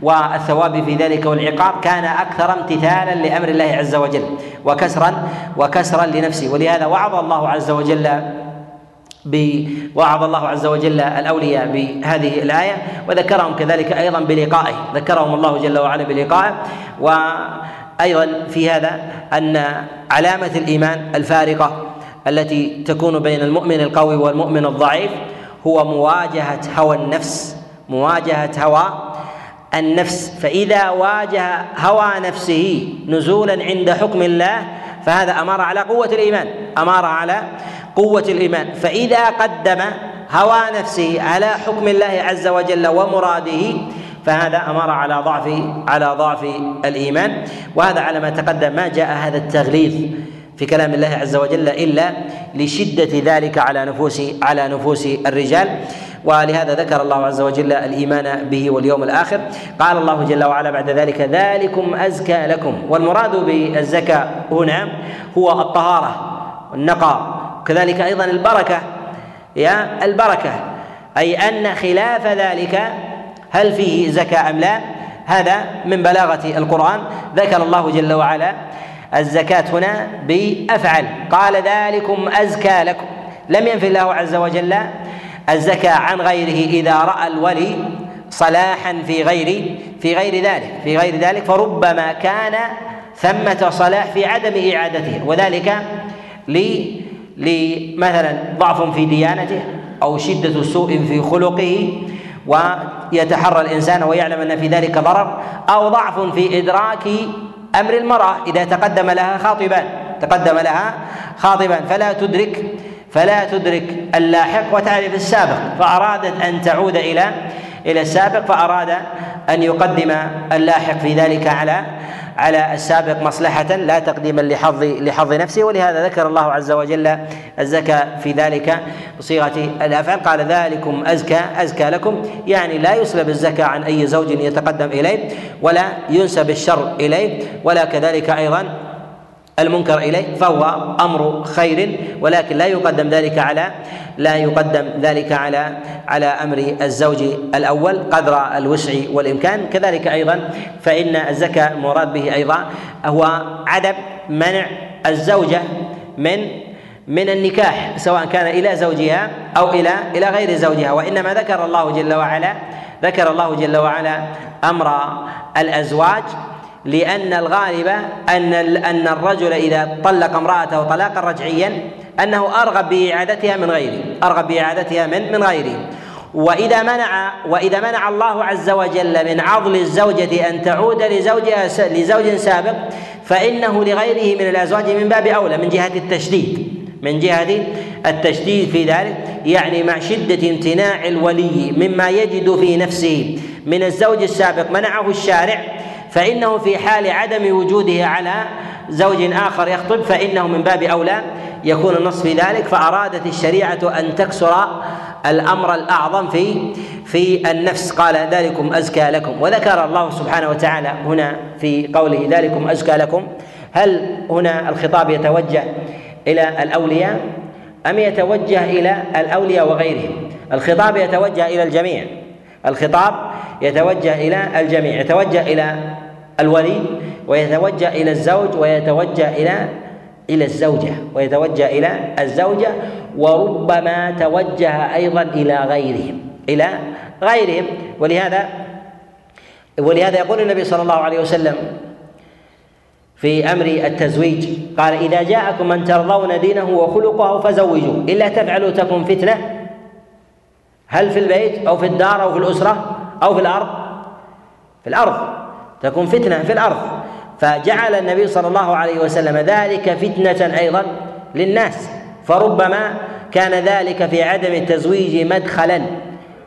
A: والثواب في ذلك والعقاب كان أكثر امتثالا لأمر الله عز وجل وكسرا وكسرا لنفسه. ولهذا وعظ الله عز وجل وعظ الله عز وجل الأولياء بهذه الآية وذكرهم كذلك أيضا بلقائه. ذكرهم الله جل وعلا بلقائه. وأيضا في هذا أن علامة الإيمان الفارقة التي تكون بين المؤمن القوي والمؤمن الضعيف هو مواجهة هوى النفس مواجهة هوى النفس. فإذا واجه هوى نفسه نزولا عند حكم الله فهذا أمر على قوة الإيمان أمر على قوة الإيمان. فإذا قدم هوى نفسه على حكم الله عز وجل ومراده فهذا أمر على ضعف على ضعف الإيمان. وهذا على ما تقدم ما جاء هذا التغليظ. في كلام الله عز وجل إلا لشدة ذلك على نفوس على نفوس الرجال. ولهذا ذكر الله عز وجل الإيمان به واليوم الآخر. قال الله جل وعلا بعد ذلك ذلكم أزكى لكم. والمراد بالزكاة هنا هو الطهارة والنقاء كذلك أيضا البركة يا البركة. أي أن خلاف ذلك هل فيه زكاة أم لا؟ هذا من بلاغة القرآن. ذكر الله جل وعلا الزكاة هنا بأفعل. قال ذلكم أزكى لكم. لم ينفي الله عز وجل الزكاة عن غيره إذا رأى الولي صلاحا في غير في غير ذلك. في غير ذلك فربما كان ثمة صلاح في عدم إعادته. وذلك لمثلا ضعف في ديانته أو شدة سوء في خلقه ويتحرى الإنسان ويعلم أن في ذلك ضرر أو ضعف في إدراك أمر المرأة إذا تقدم لها خاطبان تقدم لها خاطبا. فلا تدرك فلا تدرك اللاحق وتعرف السابق. فأرادت أن تعود إلى إلى السابق فأراد أن يقدم اللاحق في ذلك على على السابق مصلحة لا تقديما لحظ لحظ نفسه ولهذا ذكر الله عز وجل الزكاة في ذلك بصيغة الأفعال. قال ذلكم أزكى أزكى لكم. يعني لا يسلب الزكاة عن أي زوج يتقدم إليه ولا ينسب الشر إليه ولا كذلك أيضا المنكر إليه فهو أمر خير ولكن لا يقدم ذلك على لا يقدم ذلك على على أمر الزوج الأول قدر الوسع والإمكان. كذلك أيضا فإن الزكاة المراد به أيضا هو عدم منع الزوجة من من النكاح سواء كان إلى زوجها أو إلى إلى غير زوجها. وإنما ذكر الله جل وعلا ذكر الله جل وعلا أمر الأزواج لأن الغالب أن أن الرجل إذا طلق امرأته طلاقا رجعيا أنه أرغب بإعادتها من غيره أرغب بإعادتها من من غيره. وإذا منع وإذا منع الله عز وجل من عضل الزوجة أن تعود لزوجها لزوج سابق فإنه لغيره من الأزواج من باب أولى من جهة التشديد من جهة التشديد في ذلك يعني مع شدة امتناع الولي مما يجد في نفسه من الزوج السابق منعه الشارع فإنه في حال عدم وجوده على زوج آخر يخطب فإنه من باب أولى يكون النص في ذلك فأرادت الشريعة أن تكسر الأمر الأعظم في في النفس. قال ذلكم أزكى لكم. وذكر الله سبحانه وتعالى هنا في قوله ذلكم أزكى لكم. هل هنا الخطاب يتوجه إلى الأولياء؟ أم يتوجه إلى الأولياء وغيرهم؟ الخطاب يتوجه إلى الجميع. الخطاب يتوجه إلى الجميع. يتوجه إلى الولي ويتوجه إلى الزوج ويتوجه إلى إلى الزوجة ويتوجه إلى الزوجة وربما توجه أيضا إلى غيرهم إلى غيرهم. ولهذا ولهذا يقول النبي صلى الله عليه وسلم في أمر التزويج قال إذا جاءكم من ترضون دينه وخلقه فزوجوه إلا تفعلوا تكن فتنة. هل في البيت أو في الدار أو في الأسرة أو في الأرض؟ في الأرض. تكون فتنة في الأرض. فجعل النبي صلى الله عليه وسلم ذلك فتنة أيضا للناس. فربما كان ذلك في عدم التزويج مدخلا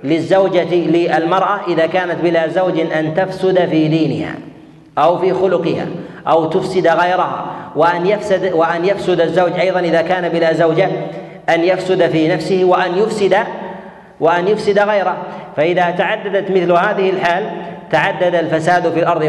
A: للزوجة للمرأة إذا كانت بلا زوج أن تفسد في دينها أو في خلقها أو تفسد غيرها وأن يفسد وأن يفسد الزوج أيضا إذا كان بلا زوجة أن يفسد في نفسه وأن يفسد وأن يفسد غيره. فإذا تعددت مثل هذه الحال تعدد الفساد في الأرض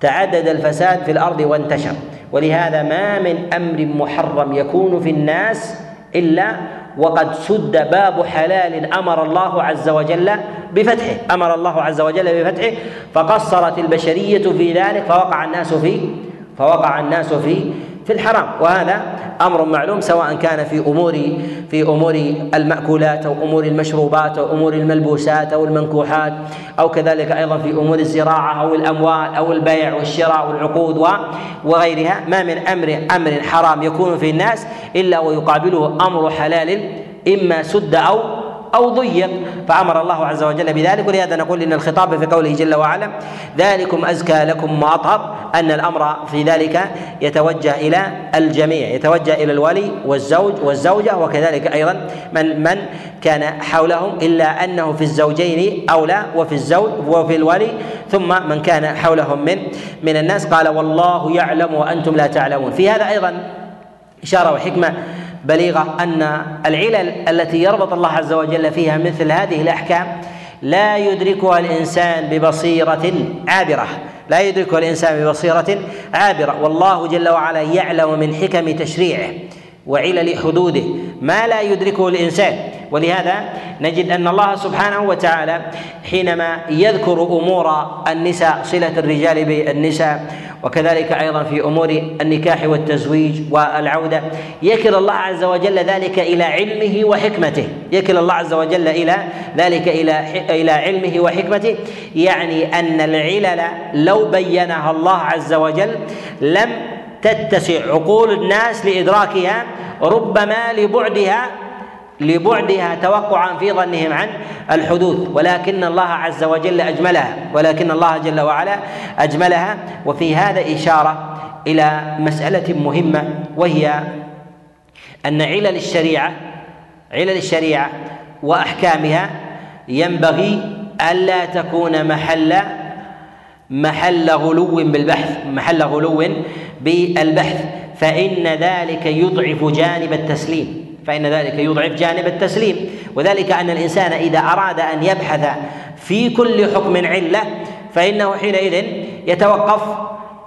A: وتعدد الفساد في الأرض وانتشر. ولهذا ما من أمر محرم يكون في الناس إلا وقد سد باب حلال أمر الله عز وجل بفتحه. أمر الله عز وجل بفتحه. فقصرت البشرية في ذلك فوقع الناس في فوقع الناس في في الحرام. وهذا أمر معلوم سواء كان في امور في أمور المأكولات أو أمور المشروبات أو أمور الملبوسات أو المنكوحات أو كذلك أيضا في أمور الزراعة أو الأموال أو البيع والشراء والعقود وغيرها. ما من أمر أمر حرام يكون في الناس إلا ويقابله أمر حلال إما سد أو أو ضيق. فأمر الله عز وجل بذلك. ولهذا نقول إن الخطاب في قوله جل وعلا ذلكم أزكى لكم وأطهر أن الأمر في ذلك يتوجه إلى الجميع يتوجه إلى الولي والزوج والزوجة وكذلك أيضا من من كان حولهم إلا أنه في الزوجين أولى وفي الزوج وفي الولي ثم من كان حولهم من من الناس. قال والله يعلم وأنتم لا تعلمون. في هذا أيضا إشارة وحكمة بليغة أن العلل التي يربط الله عز وجل فيها مثل هذه الأحكام لا يدركها الإنسان ببصيرة عابرة. لا يدركها الإنسان ببصيرة عابرة. والله جل وعلا يعلم من حكم تشريعه وعلل حدوده. ما لا يدركه الإنسان ولهذا نجد أن الله سبحانه وتعالى حينما يذكر أمور النساء صلة الرجال بالنساء وكذلك أيضا في أمور النكاح والتزويج والعودة يكل الله عز وجل ذلك إلى علمه وحكمته. يكل الله عز وجل إلى ذلك إلى إلى علمه وحكمته. يعني أن العلل لو بينها الله عز وجل لم تتسع عقول الناس لإدراكها ربما لبعدها لبعدها توقعا في ظنهم عن الحدوث ولكن الله عز وجل أجملها ولكن الله جل وعلا أجملها. وفي هذا إشارة إلى مسألة مهمة وهي أن علل الشريعة علل الشريعة وأحكامها ينبغي ألا تكون محل محل غلو بالبحث محل غلو بالبحث. فإن ذلك يضعف جانب التسليم. فإن ذلك يضعف جانب التسليم. وذلك أن الإنسان إذا أراد أن يبحث في كل حكم علة فإنه حينئذ يتوقف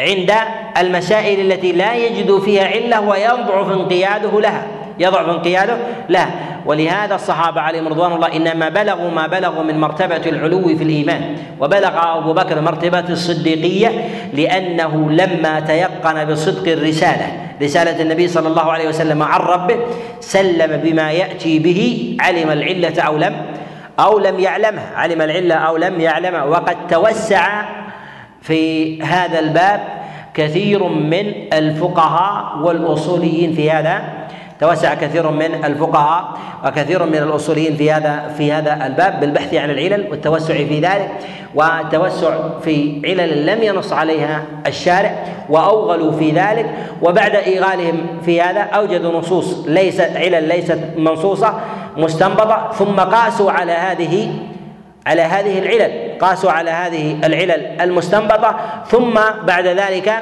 A: عند المسائل التي لا يجد فيها علة ويضعف انقياده لها. يضعف انقياده له ولهذا الصحابة عليهم رضوان الله إنما بلغوا ما بلغوا من مرتبة العلو في الإيمان وبلغ أبو بكر مرتبة الصديقية لأنه لما تيقن بصدق الرسالة رسالة النبي صلى الله عليه وسلم عن ربه سلم بما يأتي به علم العلة أو لم أو لم يعلمها علم العلة أو لم يعلمها. وقد توسع في هذا الباب كثير من الفقهاء والأصوليين في هذا توسع كثير من الفقهاء وكثير من الأصوليين في هذا في هذا الباب بالبحث عن العلل والتوسع في ذلك والتوسع في علل لم ينص عليها الشارع وأوغلوا في ذلك وبعد إيغالهم في هذا أوجدوا نصوص ليست علل ليست منصوصة مستنبطة ثم قاسوا على هذه على هذه العلل قاسوا على هذه العلل المستنبطة ثم بعد ذلك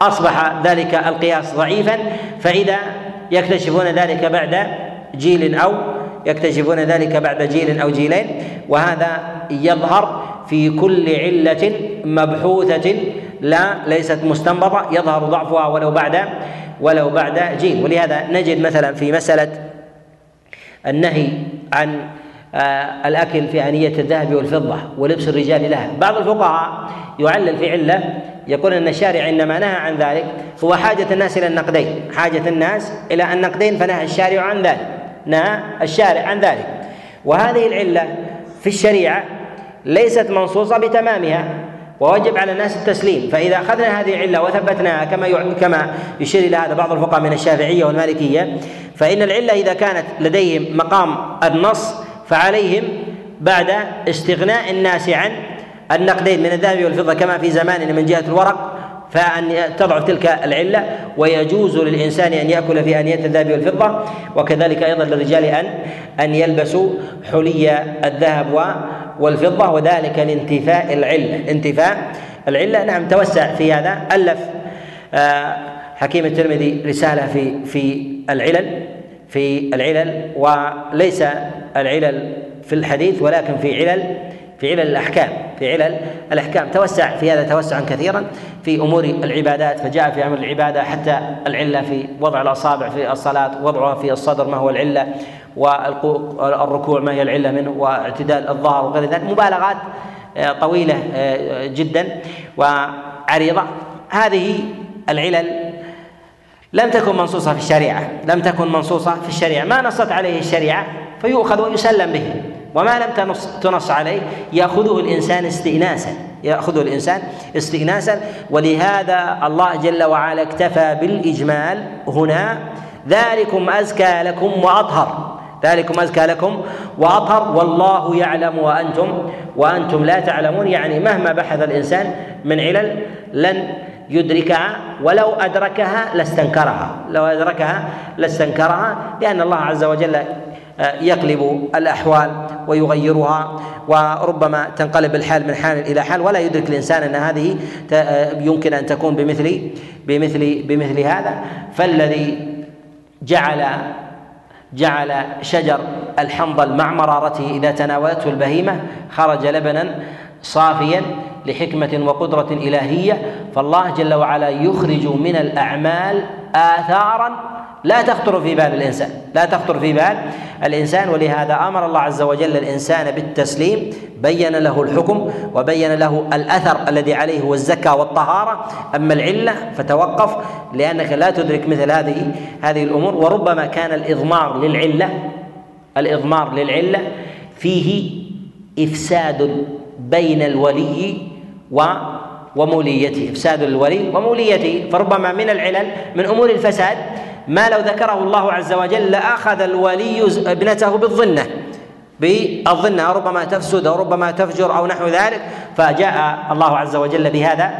A: أصبح ذلك القياس ضعيفا فإذا يكتشفون ذلك بعد جيل أو يكتشفون ذلك بعد جيل أو جيلين وهذا يظهر في كل علة مبحوثة لا ليست مستنبطة يظهر ضعفها ولو بعد ولو بعد جيل. ولهذا نجد مثلا في مسألة النهي عن آه، الأكل في آنية الذهب والفضة ولبس الرجال لها. بعض الفقهاء يعلل في علة يقول إن الشارع إنما نهى عن ذلك. هو حاجة الناس إلى النقدين. حاجة الناس إلى النقدين فنهى الشارع عن ذلك. نهى الشارع عن ذلك. وهذه العلة في الشريعة ليست منصوصة بتمامها. ووجب على الناس التسليم. فإذا أخذنا هذه العلة وثبتناها كما كما يشير إلى هذا بعض الفقهاء من الشافعية والمالكية فإن العلة إذا كانت لديهم مقام النص فعليهم بعد استغناء الناس عن النقدين من الذهب والفضة كما في زماننا من جهة الورق فأن تضعف تلك العلة ويجوز للإنسان أن يأكل في آنية الذهب والفضة وكذلك أيضا للرجال أن أن يلبسوا حلي الذهب والفضة وذلك لانتفاء العلة. انتفاء العلة نعم توسع في هذا. ألف. آه، حكيم الترمذي رسالة في في العلل في العلل وليس العلل في الحديث ولكن في علل. في علل الأحكام في علل الأحكام. توسع في هذا توسعا كثيرا في أمور العبادات فجاء في أمر العبادة حتى العلة في وضع الأصابع في الصلاة وضعها في الصدر ما هو العلة والركوع ما هي العلة منه واعتدال الظهر وغير ذلك. مبالغات آه، طويلة آه، جدا وعريضة. هذه العلل لم تكن منصوصة في الشريعة لم تكن منصوصة في الشريعة. ما نصت عليه الشريعة فيؤخذ ويسلم به. وما لم تنص, تنص عليه يأخذه الإنسان استئناسا يأخذه الإنسان استئناسا. ولهذا الله جل وعلا اكتفى بالإجمال هنا. ذلكم أزكى لكم وأطهر. ذلكم أزكى لكم وأطهر. والله يعلم وأنتم وأنتم لا تعلمون. يعني مهما بحث الإنسان من علل لن يدركها ولو أدركها لاستنكرها. لو أدركها لاستنكرها لأن الله عز وجل يقلب الأحوال ويغيرها وربما تنقلب الحال من حال إلى حال ولا يدرك الإنسان أن هذه يمكن أن تكون بمثل بمثل بمثل هذا. فالذي جعل جعل شجر الحنظل مع مرارته إذا تناولته البهيمة خرج لبنا صافيا لحكمة وقدرة إلهية فالله جل وعلا يخرج من الأعمال آثارا لا تخطر في بال الإنسان لا تخطر في بال الإنسان ولهذا أمر الله عز وجل الإنسان بالتسليم بين له الحكم وبين له الأثر الذي عليه هو الزكاة والطهارة. أما العلة فتوقف لأنك لا تدرك مثل هذه هذه الأمور. وربما كان الإضمار للعلة الإضمار للعلة فيه إفساد بين الولي و وموليته إفساد الولي وموليته. فربما من العلل من أمور الفساد ما لو ذكره الله عز وجل لأخذ الولي ابنته بالظنة بالظنة ربما تفسد أو ربما تفجر أو نحو ذلك. فجاء الله عز وجل بهذا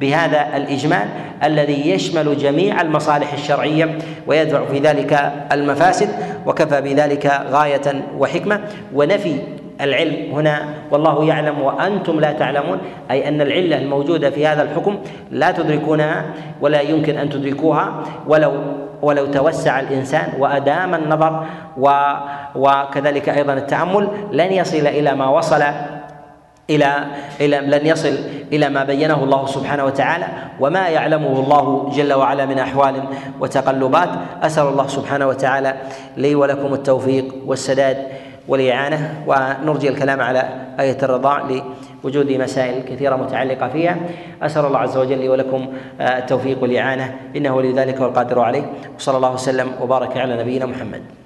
A: بهذا الإجمال الذي يشمل جميع المصالح الشرعية ويدفع في ذلك المفاسد وكفى بذلك غاية وحكمة. ونفي العلم هنا والله يعلم وأنتم لا تعلمون أي أن العلة الموجودة في هذا الحكم لا تدركونها ولا يمكن أن تدركوها ولو ولو توسع الإنسان وأدام النظر و وكذلك أيضا التأمل لن يصل إلى ما وصل إلى إلى لن يصل إلى ما بينه الله سبحانه وتعالى وما يعلمه الله جل وعلا من أحوال وتقلبات. أسأل الله سبحانه وتعالى لي ولكم التوفيق والسداد والإعانة ونرجي الكلام على آية الرضاع لوجود مسائل كثيرة متعلقة فيها. أسأل الله عز وجل لي ولكم التوفيق والإعانة. إنه لذلك والقادر عليه. وصلى الله وسلم وبارك على نبينا محمد.